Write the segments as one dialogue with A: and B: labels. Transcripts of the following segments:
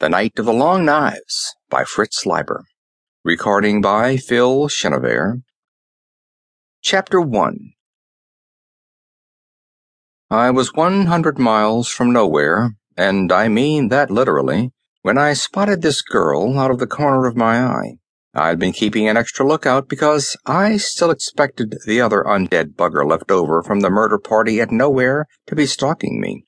A: The Night of the Long Knives by Fritz Leiber. Recording by Phil Chenevert. Chapter 1 I was 100 miles from nowhere, and I mean that literally, when I spotted this girl out of the corner of my eye. I'd been keeping an extra lookout because I still expected the other undead bugger left over from the murder party at nowhere to be stalking me.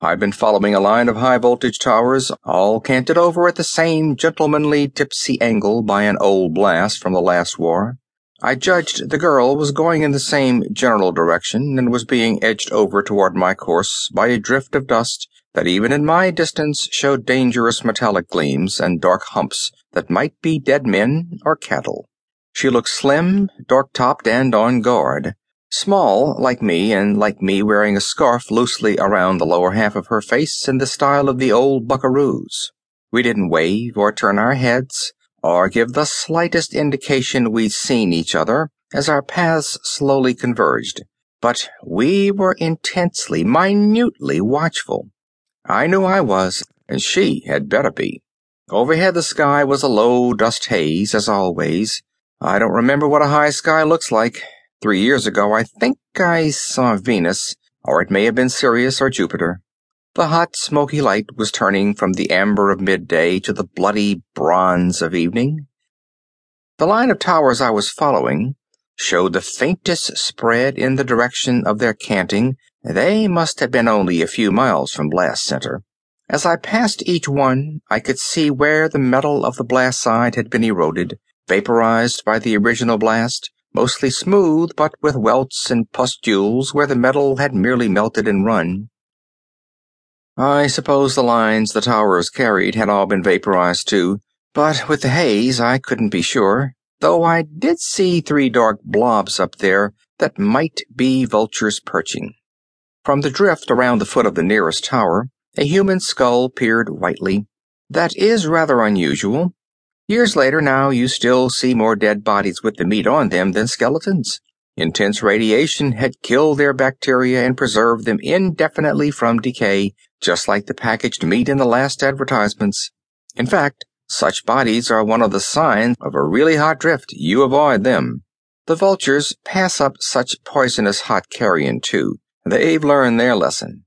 A: I've been following a line of high voltage towers, all canted over at the same gentlemanly tipsy angle by an old blast from the last war. I judged the girl was going in the same general direction and was being edged over toward my course by a drift of dust that even in my distance showed dangerous metallic gleams and dark humps that might be dead men or cattle. She looked slim, dark-topped, and on guard. Small, like me, and like me wearing a scarf loosely around the lower half of her face in the style of the old buckaroos. We didn't wave or turn our heads or give the slightest indication we'd seen each other as our paths slowly converged, but we were intensely, minutely watchful. I knew I was, and she had better be. Overhead the sky was a low dust haze, as always. I don't remember what a high sky looks like. Three years ago, I think I saw Venus, or it may have been Sirius or Jupiter. The hot, smoky light was turning from the amber of midday to the bloody bronze of evening. The line of towers I was following showed the faintest spread in the direction of their canting. They must have been only a few miles from blast center. As I passed each one, I could see where the metal of the blast side had been eroded, vaporized by the original blast, mostly smooth but with welts and pustules where the metal had merely melted and run. I suppose the lines the towers carried had all been vaporized too, but with the haze I couldn't be sure, though I did see three dark blobs up there that might be vultures perching. From the drift around the foot of the nearest tower, a human skull peered whitely. That is rather unusual, Years later now you still see more dead bodies with the meat on them than skeletons. Intense radiation had killed their bacteria and preserved them indefinitely from decay, just like the packaged meat in the last advertisements. In fact, such bodies are one of the signs of a really hot drift. You avoid them. The vultures pass up such poisonous hot carrion too. They've learned their lesson.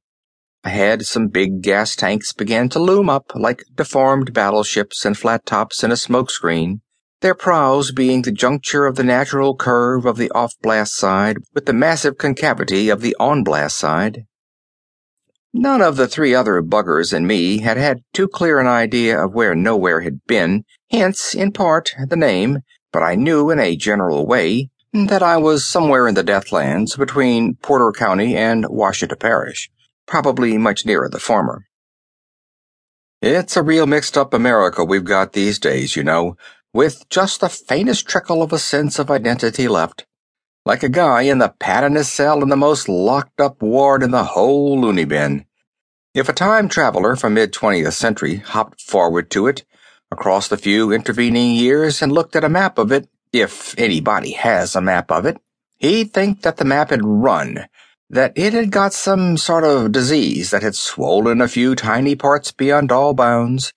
A: Ahead, some big gas tanks began to loom up like deformed battleships and flat tops in a smokescreen, their prows being the juncture of the natural curve of the off-blast side with the massive concavity of the on-blast side. None of the three other buggers and me had had too clear an idea of where nowhere had been, hence, in part, the name, but I knew in a general way that I was somewhere in the Deathlands between Porter County and Ouachita Parish probably much nearer the former. It's a real mixed up America we've got these days, you know, with just the faintest trickle of a sense of identity left. Like a guy in the paddedest cell in the most locked up ward in the whole loony bin. If a time traveler from mid 20th century hopped forward to it, across the few intervening years, and looked at a map of it, if anybody has a map of it, he'd think that the map had run that it had got some sort of disease that had swollen a few tiny parts beyond all bounds.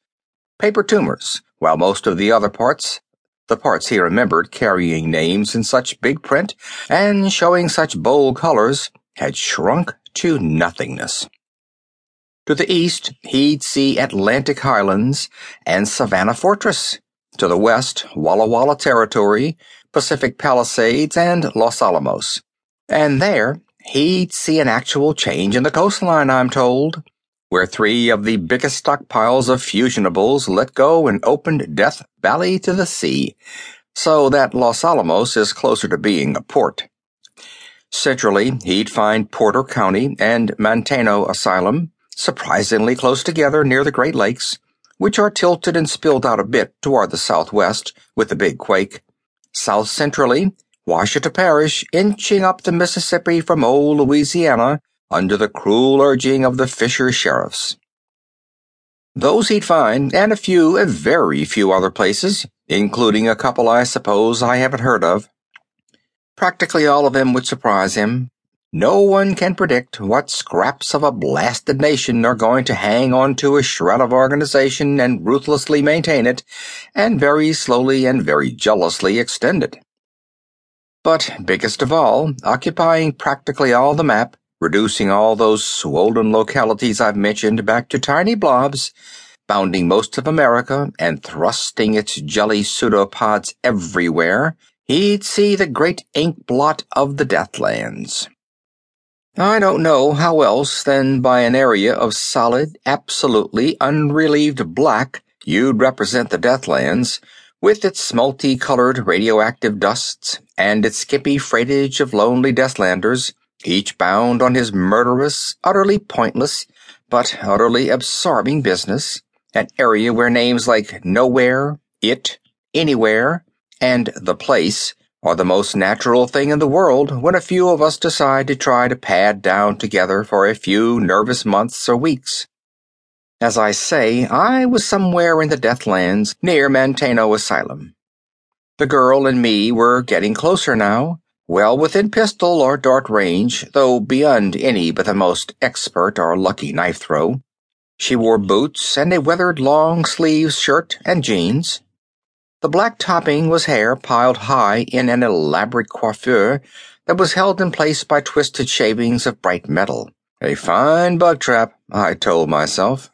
A: Paper tumors, while most of the other parts, the parts he remembered carrying names in such big print and showing such bold colors, had shrunk to nothingness. To the east, he'd see Atlantic Highlands and Savannah Fortress. To the west, Walla Walla Territory, Pacific Palisades, and Los Alamos. And there, he'd see an actual change in the coastline, I'm told, where three of the biggest stockpiles of fusionables let go and opened Death Valley to the sea, so that Los Alamos is closer to being a port. Centrally, he'd find Porter County and Manteno Asylum, surprisingly close together near the Great Lakes, which are tilted and spilled out a bit toward the southwest with the big quake. South centrally, Ouachita Parish inching up the Mississippi from old Louisiana under the cruel urging of the Fisher sheriffs. Those he'd find, and a few, a very few other places, including a couple I suppose I haven't heard of. Practically all of them would surprise him. No one can predict what scraps of a blasted nation are going to hang on to a shred of organization and ruthlessly maintain it, and very slowly and very jealously extend it. But biggest of all, occupying practically all the map, reducing all those swollen localities I've mentioned back to tiny blobs, bounding most of America and thrusting its jelly pseudopods everywhere, he'd see the great ink blot of the Deathlands. I don't know how else than by an area of solid, absolutely unrelieved black you'd represent the Deathlands, with its multicolored radioactive dusts and its skimpy freightage of lonely Deathlanders, each bound on his murderous, utterly pointless, but utterly absorbing business, an area where names like Nowhere, It, Anywhere, and The Place are the most natural thing in the world when a few of us decide to try to pad down together for a few nervous months or weeks. As I say, I was somewhere in the Deathlands near Manteno Asylum. The girl and me were getting closer now, well within pistol or dart range, though beyond any but the most expert or lucky knife throw. She wore boots and a weathered long sleeved shirt and jeans. The black topping was hair piled high in an elaborate coiffure that was held in place by twisted shavings of bright metal. A fine bug trap, I told myself.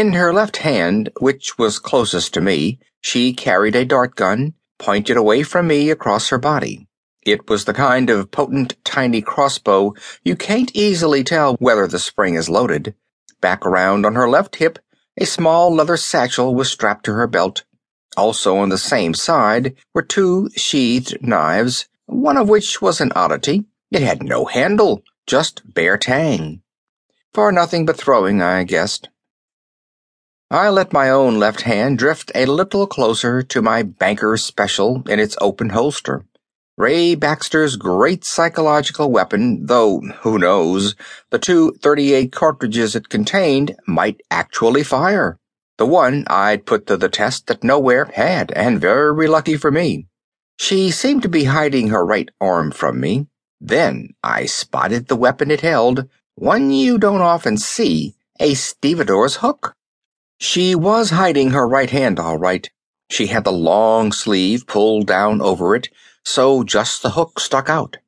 A: In her left hand, which was closest to me, she carried a dart gun, pointed away from me across her body. It was the kind of potent tiny crossbow you can't easily tell whether the spring is loaded. Back around on her left hip, a small leather satchel was strapped to her belt. Also on the same side were two sheathed knives, one of which was an oddity. It had no handle, just bare tang. For nothing but throwing, I guessed. I let my own left hand drift a little closer to my banker's special in its open holster. Ray Baxter's great psychological weapon, though, who knows, the two 38 cartridges it contained might actually fire. The one I'd put to the test that Nowhere had, and very lucky for me. She seemed to be hiding her right arm from me. Then I spotted the weapon it held, one you don't often see, a stevedore's hook. She was hiding her right hand all right. She had the long sleeve pulled down over it, so just the hook stuck out.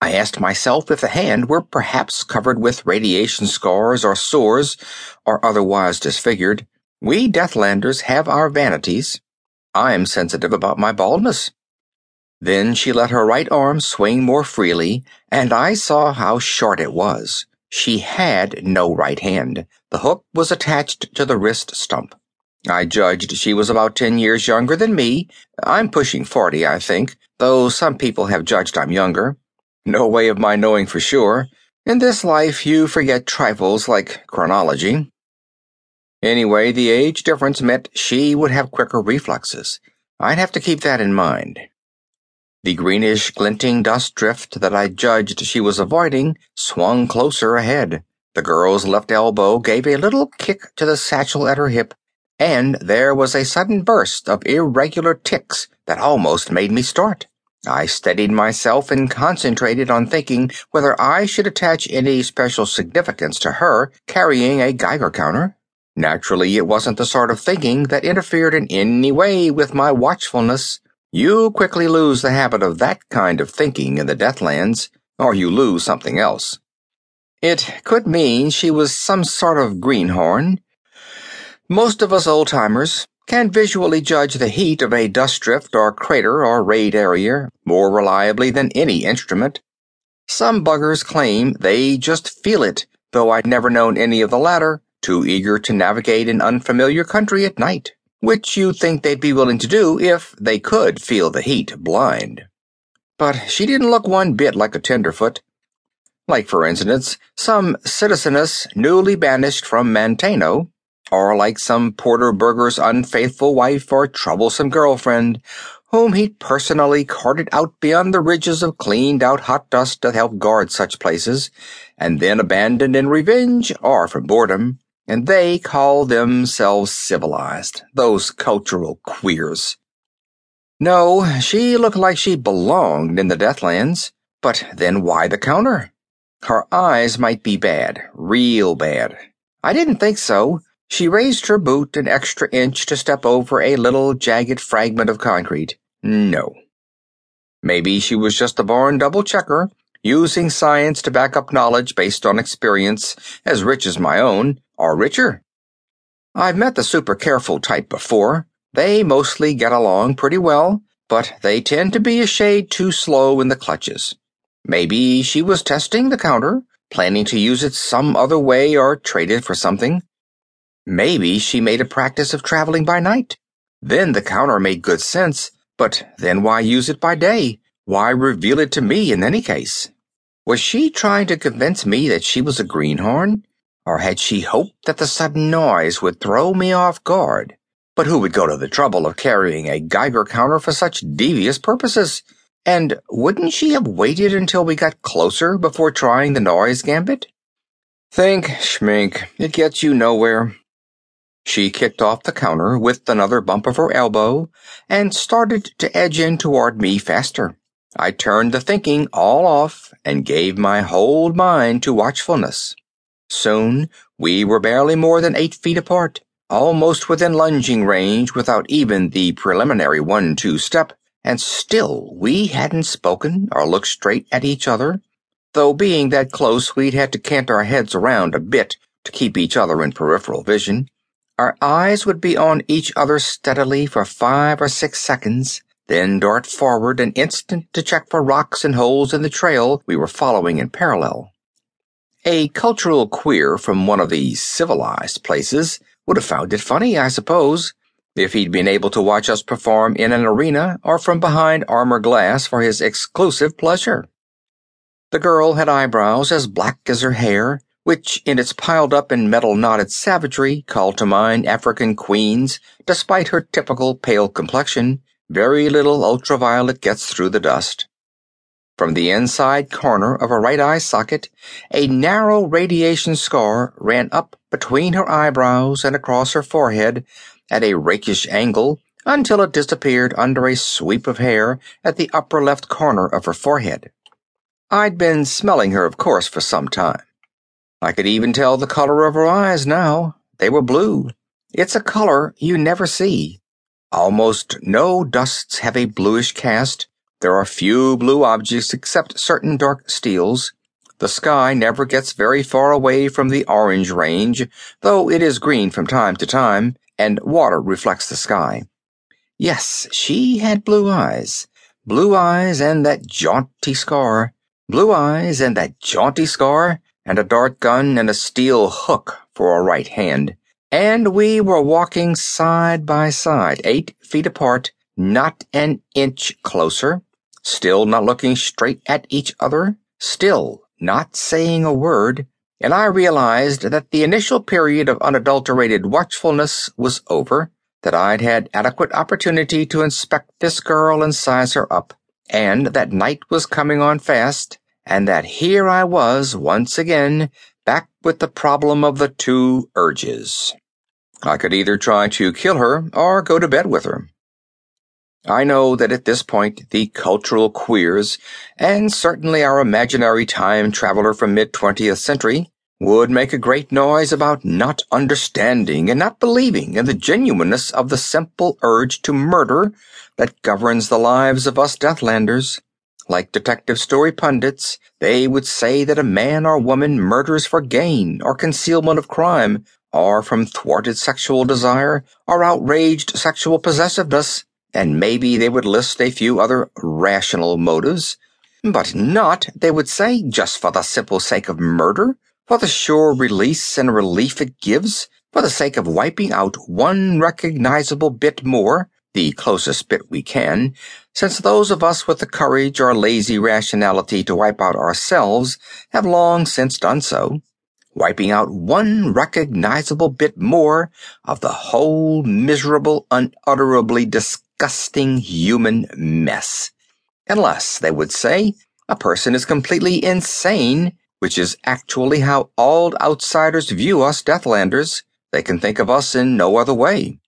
A: I asked myself if the hand were perhaps covered with radiation scars or sores, or otherwise disfigured. We Deathlanders have our vanities. I'm sensitive about my baldness. Then she let her right arm swing more freely, and I saw how short it was. She had no right hand. The hook was attached to the wrist stump. I judged she was about ten years younger than me. I'm pushing forty, I think, though some people have judged I'm younger. No way of my knowing for sure. In this life, you forget trifles like chronology. Anyway, the age difference meant she would have quicker reflexes. I'd have to keep that in mind. The greenish glinting dust drift that I judged she was avoiding swung closer ahead. The girl's left elbow gave a little kick to the satchel at her hip, and there was a sudden burst of irregular ticks that almost made me start. I steadied myself and concentrated on thinking whether I should attach any special significance to her carrying a Geiger counter. Naturally, it wasn't the sort of thinking that interfered in any way with my watchfulness. You quickly lose the habit of that kind of thinking in the Deathlands, or you lose something else. It could mean she was some sort of greenhorn. Most of us old-timers can visually judge the heat of a dust drift or crater or raid area more reliably than any instrument. Some buggers claim they just feel it, though I'd never known any of the latter, too eager to navigate an unfamiliar country at night which you'd think they'd be willing to do if they could feel the heat blind. But she didn't look one bit like a tenderfoot. Like, for instance, some citizeness newly banished from Manteno, or like some Porter burgher's unfaithful wife or troublesome girlfriend, whom he'd personally carted out beyond the ridges of cleaned out hot dust to help guard such places, and then abandoned in revenge or from boredom and they call themselves civilized, those cultural queers. No, she looked like she belonged in the Deathlands, but then why the counter? Her eyes might be bad, real bad. I didn't think so. She raised her boot an extra inch to step over a little jagged fragment of concrete. No. Maybe she was just a born double checker, using science to back up knowledge based on experience as rich as my own, or richer. I've met the super careful type before. They mostly get along pretty well, but they tend to be a shade too slow in the clutches. Maybe she was testing the counter, planning to use it some other way or trade it for something. Maybe she made a practice of traveling by night. Then the counter made good sense, but then why use it by day? Why reveal it to me in any case? Was she trying to convince me that she was a greenhorn? Or had she hoped that the sudden noise would throw me off guard? But who would go to the trouble of carrying a Geiger counter for such devious purposes? And wouldn't she have waited until we got closer before trying the noise gambit? Think, schmink, it gets you nowhere. She kicked off the counter with another bump of her elbow and started to edge in toward me faster. I turned the thinking all off and gave my whole mind to watchfulness. Soon we were barely more than eight feet apart, almost within lunging range without even the preliminary one-two step, and still we hadn't spoken or looked straight at each other, though being that close we'd had to cant our heads around a bit to keep each other in peripheral vision. Our eyes would be on each other steadily for five or six seconds, then dart forward an instant to check for rocks and holes in the trail we were following in parallel. A cultural queer from one of these civilized places would have found it funny, I suppose, if he'd been able to watch us perform in an arena or from behind armor glass for his exclusive pleasure. The girl had eyebrows as black as her hair, which in its piled up and metal knotted savagery called to mind African queens, despite her typical pale complexion, very little ultraviolet gets through the dust. From the inside corner of her right eye socket, a narrow radiation scar ran up between her eyebrows and across her forehead at a rakish angle until it disappeared under a sweep of hair at the upper left corner of her forehead. I'd been smelling her, of course, for some time. I could even tell the color of her eyes now. They were blue. It's a color you never see. Almost no dusts have a bluish cast. There are few blue objects except certain dark steels. The sky never gets very far away from the orange range, though it is green from time to time, and water reflects the sky. Yes, she had blue eyes. Blue eyes and that jaunty scar. Blue eyes and that jaunty scar and a dart gun and a steel hook for a right hand, and we were walking side by side, eight feet apart, not an inch closer, still not looking straight at each other, still not saying a word, and I realized that the initial period of unadulterated watchfulness was over, that I'd had adequate opportunity to inspect this girl and size her up, and that night was coming on fast, and that here I was once again back with the problem of the two urges. I could either try to kill her or go to bed with her. I know that at this point the cultural queers, and certainly our imaginary time traveler from mid-20th century, would make a great noise about not understanding and not believing in the genuineness of the simple urge to murder that governs the lives of us Deathlanders. Like detective story pundits, they would say that a man or woman murders for gain or concealment of crime, or from thwarted sexual desire or outraged sexual possessiveness, and maybe they would list a few other rational motives. But not, they would say, just for the simple sake of murder, for the sure release and relief it gives, for the sake of wiping out one recognizable bit more, the closest bit we can, since those of us with the courage or lazy rationality to wipe out ourselves have long since done so, wiping out one recognizable bit more of the whole miserable, unutterably disgusting human mess. Unless, they would say, a person is completely insane, which is actually how all outsiders view us Deathlanders. They can think of us in no other way.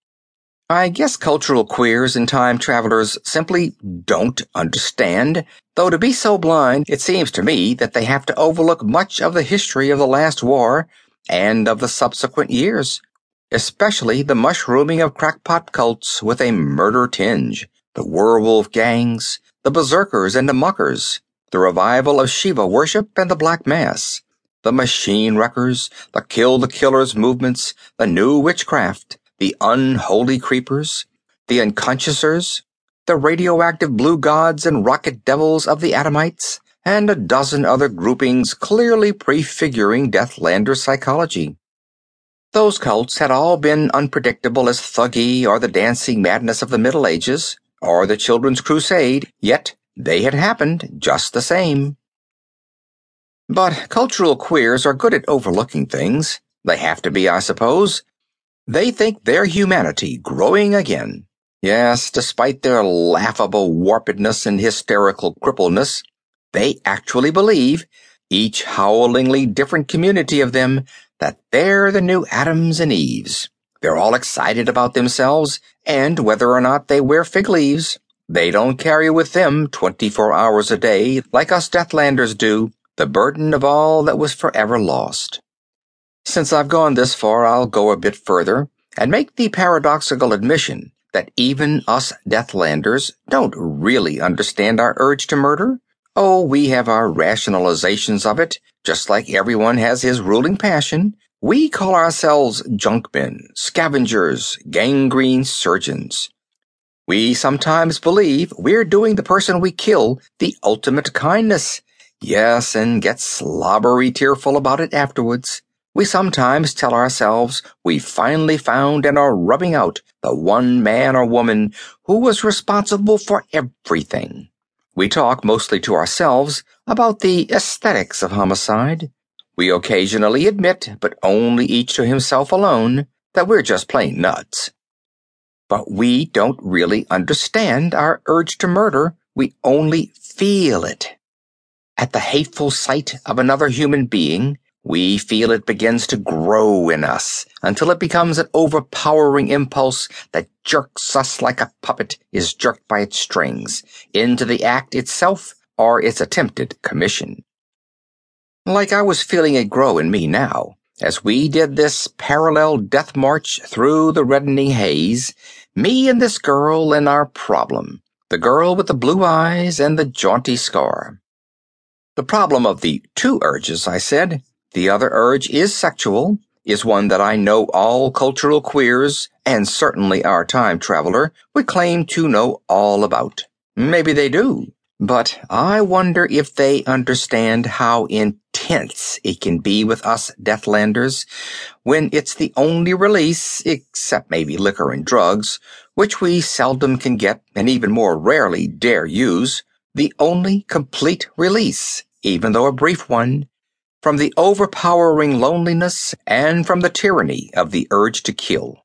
A: I guess cultural queers and time travelers simply don't understand, though to be so blind, it seems to me that they have to overlook much of the history of the last war and of the subsequent years, especially the mushrooming of crackpot cults with a murder tinge, the werewolf gangs, the berserkers and the muckers, the revival of Shiva worship and the Black Mass, the machine wreckers, the kill the killers movements, the new witchcraft, the unholy creepers, the unconsciousers, the radioactive blue gods and rocket devils of the Atomites, and a dozen other groupings clearly prefiguring Deathlander psychology. Those cults had all been unpredictable as Thuggee or the dancing madness of the Middle Ages, or the Children's Crusade, yet they had happened just the same. But cultural queers are good at overlooking things. They have to be, I suppose, they think their humanity growing again. Yes, despite their laughable warpedness and hysterical crippledness, they actually believe, each howlingly different community of them, that they're the new Adams and Eves. They're all excited about themselves, and whether or not they wear fig leaves, they don't carry with them 24 hours a day, like us Deathlanders do, the burden of all that was forever lost. Since I've gone this far, I'll go a bit further and make the paradoxical admission that even us Deathlanders don't really understand our urge to murder. Oh, we have our rationalizations of it, just like everyone has his ruling passion. We call ourselves junkmen, scavengers, gangrene surgeons. We sometimes believe we're doing the person we kill the ultimate kindness. Yes, and get slobbery tearful about it afterwards. We sometimes tell ourselves we've finally found and are rubbing out the one man or woman who was responsible for everything. We talk mostly to ourselves about the aesthetics of homicide. We occasionally admit, but only each to himself alone, that we're just plain nuts. But we don't really understand our urge to murder, we only feel it. At the hateful sight of another human being, we feel it begins to grow in us until it becomes an overpowering impulse that jerks us like a puppet is jerked by its strings into the act itself or its attempted commission. Like I was feeling it grow in me now, as we did this parallel death march through the reddening haze, me and this girl and our problem, the girl with the blue eyes and the jaunty scar. The problem of the two urges, I said, the other urge is sexual, is one that I know all cultural queers, and certainly our time traveler, would claim to know all about. Maybe they do, but I wonder if they understand how intense it can be with us Deathlanders when it's the only release, except maybe liquor and drugs, which we seldom can get and even more rarely dare use, the only complete release, even though a brief one, from the overpowering loneliness and from the tyranny of the urge to kill.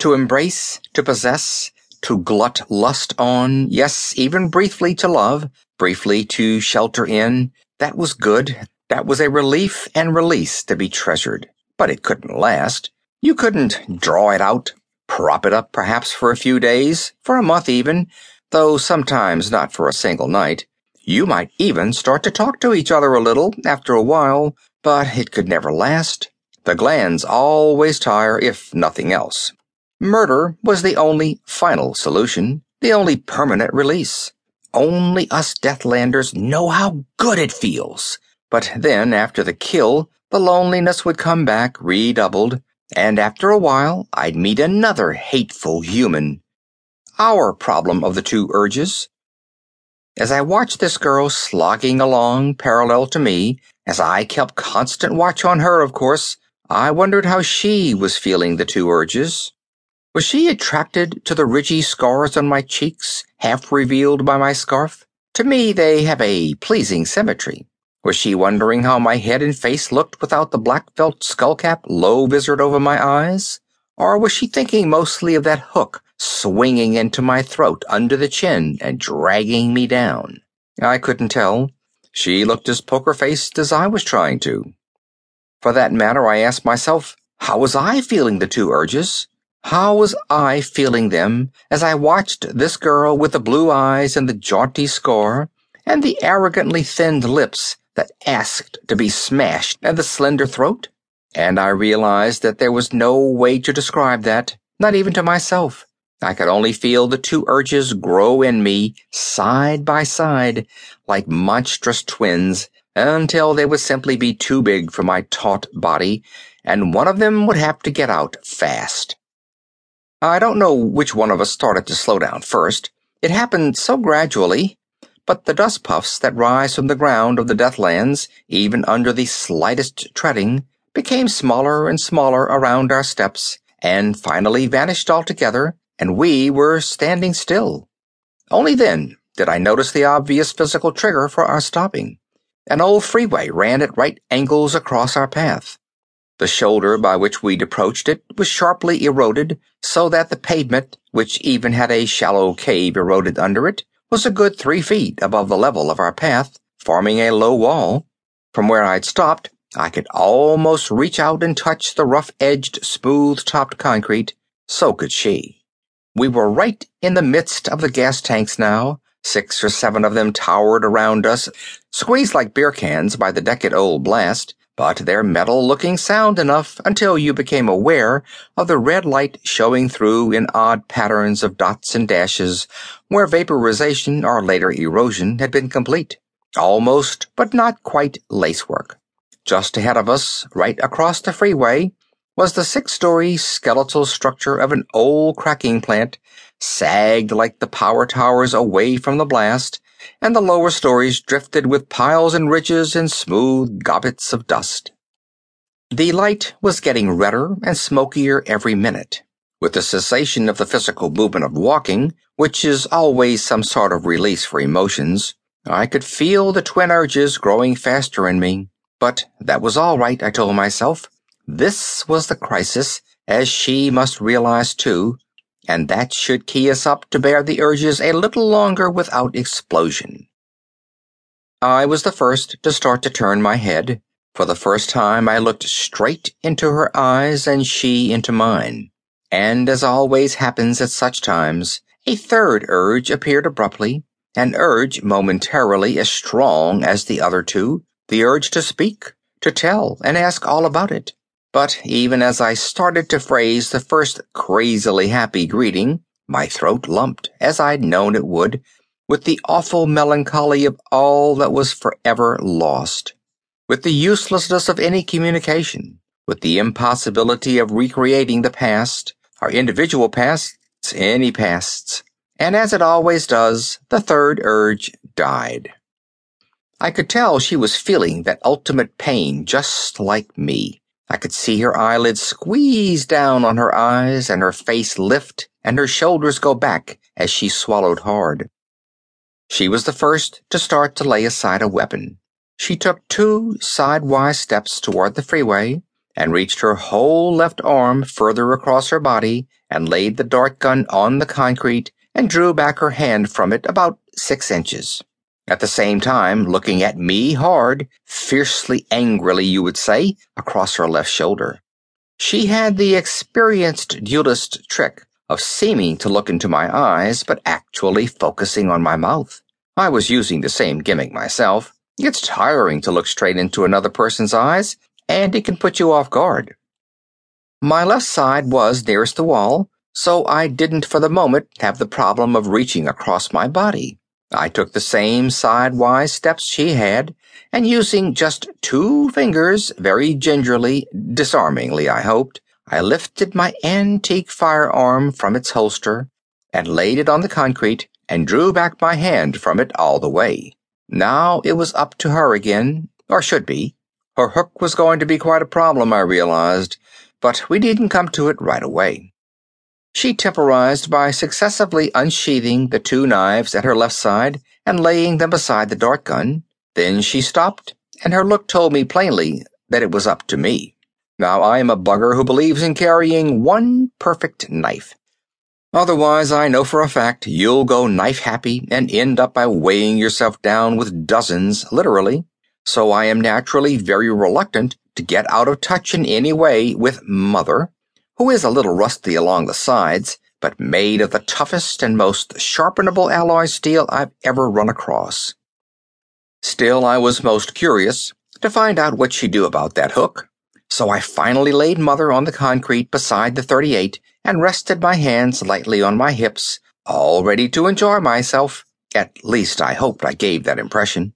A: To embrace, to possess, to glut lust on, yes, even briefly to love, briefly to shelter in, that was good. That was a relief and release to be treasured. But it couldn't last. You couldn't draw it out, prop it up perhaps for a few days, for a month even, though sometimes not for a single night. You might even start to talk to each other a little after a while, but it could never last. The glands always tire, if nothing else. Murder was the only final solution, the only permanent release. Only us Deathlanders know how good it feels. But then, after the kill, the loneliness would come back redoubled, and after a while I'd meet another hateful human. Our problem of the two urges as I watched this girl slogging along parallel to me, as I kept constant watch on her, of course, I wondered how she was feeling the two urges. Was she attracted to the ridgy scars on my cheeks, half revealed by my scarf? To me, they have a pleasing symmetry. Was she wondering how my head and face looked without the black felt skullcap low visored over my eyes? Or was she thinking mostly of that hook swinging into my throat under the chin and dragging me down? I couldn't tell. She looked as poker faced as I was trying to. For that matter, I asked myself, how was I feeling the two urges? How was I feeling them as I watched this girl with the blue eyes and the jaunty scar, and the arrogantly thinned lips that asked to be smashed, and the slender throat? And I realized that there was no way to describe that, not even to myself. I could only feel the two urges grow in me side by side, like monstrous twins, until they would simply be too big for my taut body, and one of them would have to get out fast. I don't know which one of us started to slow down first. It happened so gradually, but the dust puffs that rise from the ground of the Deathlands, even under the slightest treading, became smaller and smaller around our steps, and finally vanished altogether, and we were standing still. Only then did I notice the obvious physical trigger for our stopping. An old freeway ran at right angles across our path. The shoulder by which we'd approached it was sharply eroded, so that the pavement, which even had a shallow cave eroded under it, was a good three feet above the level of our path, forming a low wall. From where I'd stopped, I could almost reach out and touch the rough-edged, smooth-topped concrete. So could she. We were right in the midst of the gas tanks now. Six or seven of them towered around us, squeezed like beer cans by the decade-old blast, but their metal looking sound enough until you became aware of the red light showing through in odd patterns of dots and dashes where vaporization or later erosion had been complete. Almost, but not quite lacework. Just ahead of us, right across the freeway, was the six-story skeletal structure of an old cracking plant, sagged like the power towers away from the blast, and the lower stories drifted with piles and ridges and smooth gobbets of dust. The light was getting redder and smokier every minute. With the cessation of the physical movement of walking, which is always some sort of release for emotions, I could feel the twin urges growing faster in me. But that was all right, I told myself. This was the crisis, as she must realize too, and that should key us up to bear the urges a little longer without explosion. I was the first to start to turn my head. For the first time I looked straight into her eyes and she into mine. And as always happens at such times, a third urge appeared abruptly, an urge momentarily as strong as the other two, the urge to speak, to tell, and ask all about it. But even as I started to phrase the first crazily happy greeting, my throat lumped, as I'd known it would, with the awful melancholy of all that was forever lost, with the uselessness of any communication, with the impossibility of recreating the past, our individual pasts, any pasts. And as it always does, the third urge died. I could tell she was feeling that ultimate pain just like me. I could see her eyelids squeeze down on her eyes and her face lift and her shoulders go back as she swallowed hard. She was the first to start to lay aside a weapon. She took two sidewise steps toward the freeway and reached her whole left arm further across her body and laid the dart gun on the concrete and drew back her hand from it about six inches at the same time looking at me hard, fiercely angrily you would say, across her left shoulder. She had the experienced duelist trick of seeming to look into my eyes but actually focusing on my mouth. I was using the same gimmick myself. It's tiring to look straight into another person's eyes, and it can put you off guard. My left side was nearest the wall, so I didn't for the moment have the problem of reaching across my body. I took the same sidewise steps she had, and using just two fingers, very gingerly, disarmingly, I hoped, I lifted my antique firearm from its holster and laid it on the concrete and drew back my hand from it all the way. Now it was up to her again, or should be. Her hook was going to be quite a problem, I realized, but we didn't come to it right away. She temporized by successively unsheathing the two knives at her left side and laying them beside the dart gun. Then she stopped, and her look told me plainly that it was up to me. Now I am a bugger who believes in carrying one perfect knife. Otherwise, I know for a fact you'll go knife happy and end up by weighing yourself down with dozens, literally. So I am naturally very reluctant to get out of touch in any way with Mother who is a little rusty along the sides, but made of the toughest and most sharpenable alloy steel I've ever run across. Still, I was most curious to find out what she'd do about that hook, so I finally laid Mother on the concrete beside the 38 and rested my hands lightly on my hips, all ready to enjoy myself. At least I hoped I gave that impression.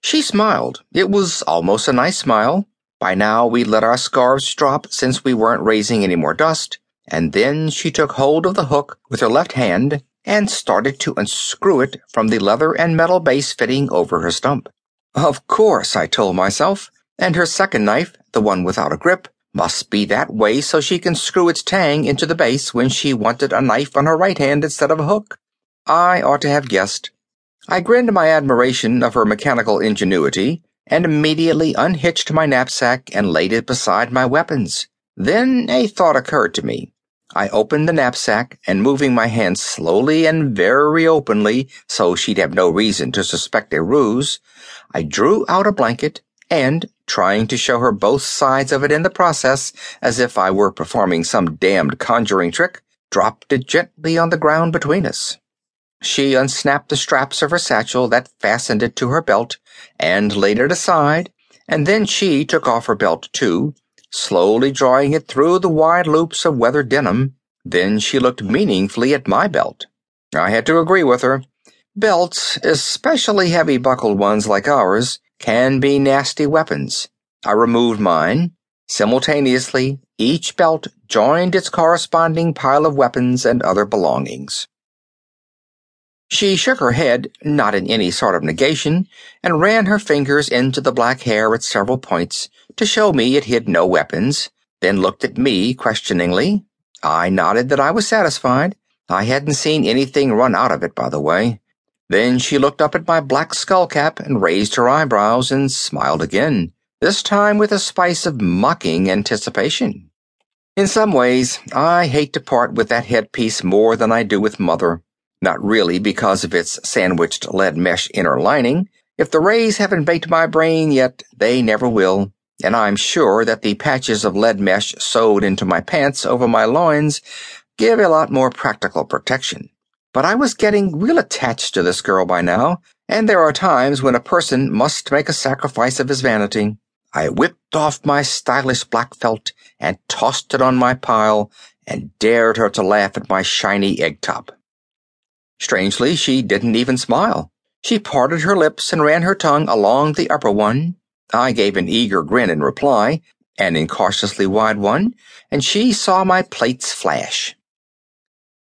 A: She smiled. It was almost a nice smile. By now we'd let our scarves drop since we weren't raising any more dust, and then she took hold of the hook with her left hand and started to unscrew it from the leather and metal base fitting over her stump. Of course, I told myself, and her second knife, the one without a grip, must be that way so she can screw its tang into the base when she wanted a knife on her right hand instead of a hook. I ought to have guessed. I grinned my admiration of her mechanical ingenuity and immediately unhitched my knapsack and laid it beside my weapons. Then a thought occurred to me. I opened the knapsack and moving my hand slowly and very openly so she'd have no reason to suspect a ruse, I drew out a blanket and, trying to show her both sides of it in the process as if I were performing some damned conjuring trick, dropped it gently on the ground between us. She unsnapped the straps of her satchel that fastened it to her belt and laid it aside, and then she took off her belt too, slowly drawing it through the wide loops of weather denim. Then she looked meaningfully at my belt. I had to agree with her. Belts, especially heavy buckled ones like ours, can be nasty weapons. I removed mine. Simultaneously, each belt joined its corresponding pile of weapons and other belongings. She shook her head, not in any sort of negation, and ran her fingers into the black hair at several points to show me it hid no weapons, then looked at me questioningly. I nodded that I was satisfied. I hadn't seen anything run out of it, by the way. Then she looked up at my black skull cap and raised her eyebrows and smiled again, this time with a spice of mocking anticipation. In some ways, I hate to part with that headpiece more than I do with Mother. Not really because of its sandwiched lead mesh inner lining. If the rays haven't baked my brain yet, they never will, and I'm sure that the patches of lead mesh sewed into my pants over my loins give a lot more practical protection. But I was getting real attached to this girl by now, and there are times when a person must make a sacrifice of his vanity. I whipped off my stylish black felt and tossed it on my pile and dared her to laugh at my shiny egg top. Strangely, she didn't even smile. She parted her lips and ran her tongue along the upper one. I gave an eager grin in reply, an incautiously wide one, and she saw my plates flash.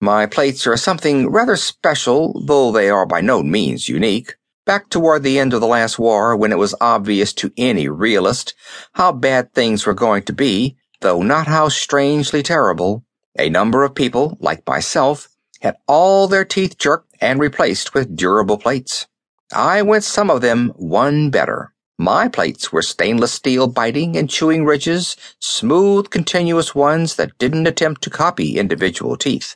A: My plates are something rather special, though they are by no means unique. Back toward the end of the last war, when it was obvious to any realist how bad things were going to be, though not how strangely terrible, a number of people, like myself, had all their teeth jerked and replaced with durable plates. I went some of them one better. My plates were stainless steel biting and chewing ridges, smooth, continuous ones that didn't attempt to copy individual teeth.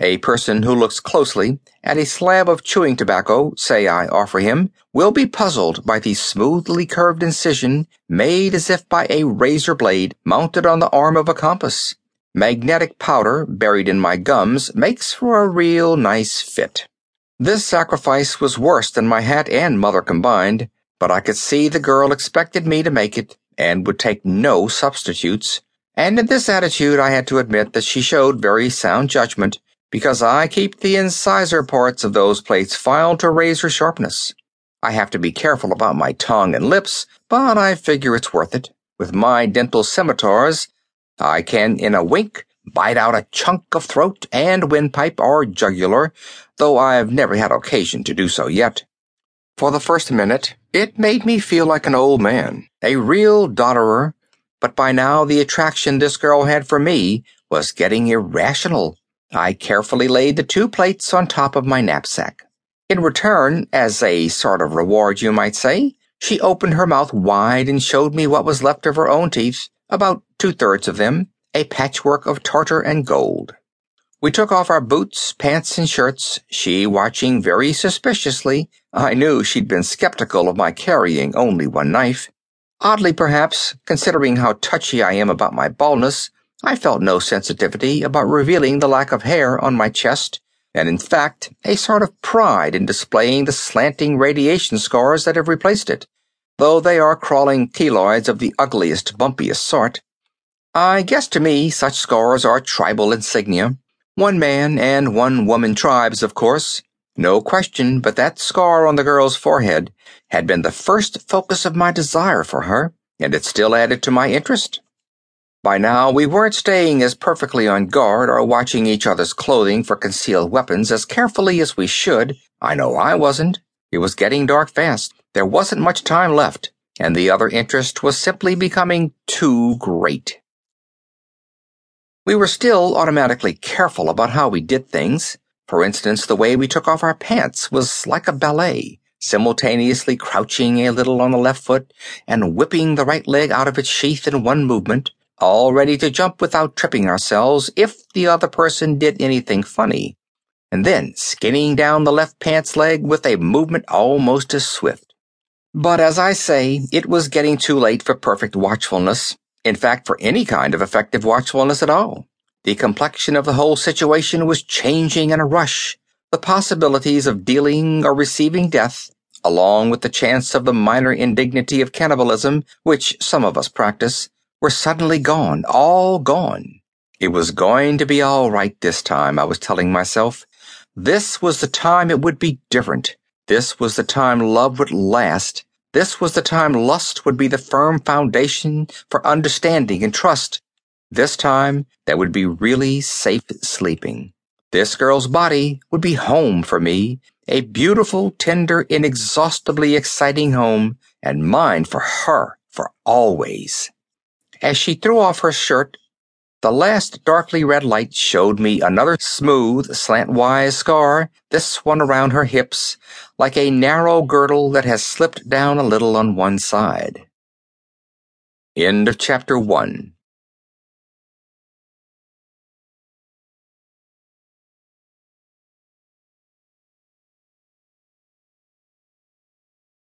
A: A person who looks closely at a slab of chewing tobacco, say I offer him, will be puzzled by the smoothly curved incision made as if by a razor blade mounted on the arm of a compass. Magnetic powder buried in my gums makes for a real nice fit. This sacrifice was worse than my hat and mother combined, but I could see the girl expected me to make it and would take no substitutes. And in this attitude I had to admit that she showed very sound judgment because I keep the incisor parts of those plates filed to razor sharpness. I have to be careful about my tongue and lips, but I figure it's worth it. With my dental scimitars, I can, in a wink, bite out a chunk of throat and windpipe or jugular, though I've never had occasion to do so yet. For the first minute, it made me feel like an old man, a real dodderer, but by now the attraction this girl had for me was getting irrational. I carefully laid the two plates on top of my knapsack. In return, as a sort of reward, you might say, she opened her mouth wide and showed me what was left of her own teeth, about two-thirds of them, a patchwork of tartar and gold. We took off our boots, pants, and shirts, she watching very suspiciously. I knew she'd been skeptical of my carrying only one knife. Oddly, perhaps, considering how touchy I am about my baldness, I felt no sensitivity about revealing the lack of hair on my chest, and in fact, a sort of pride in displaying the slanting radiation scars that have replaced it, though they are crawling keloids of the ugliest, bumpiest sort. I guess to me such scars are tribal insignia. One man and one woman tribes, of course. No question but that scar on the girl's forehead had been the first focus of my desire for her, and it still added to my interest. By now, we weren't staying as perfectly on guard or watching each other's clothing for concealed weapons as carefully as we should. I know I wasn't. It was getting dark fast. There wasn't much time left, and the other interest was simply becoming too great. We were still automatically careful about how we did things. For instance, the way we took off our pants was like a ballet, simultaneously crouching a little on the left foot and whipping the right leg out of its sheath in one movement, all ready to jump without tripping ourselves if the other person did anything funny, and then skinning down the left pants leg with a movement almost as swift. But as I say, it was getting too late for perfect watchfulness, in fact, for any kind of effective watchfulness at all. The complexion of the whole situation was changing in a rush. The possibilities of dealing or receiving death, along with the chance of the minor indignity of cannibalism, which some of us practice, were suddenly gone, all gone. It was going to be all right this time, I was telling myself. This was the time it would be different. This was the time love would last this was the time lust would be the firm foundation for understanding and trust. This time there would be really safe sleeping. This girl's body would be home for me, a beautiful, tender, inexhaustibly exciting home, and mine for her for always. As she threw off her shirt the last darkly red light showed me another smooth, slantwise scar, this one around her hips, like a narrow girdle that has slipped down a little on one side. End of chapter 1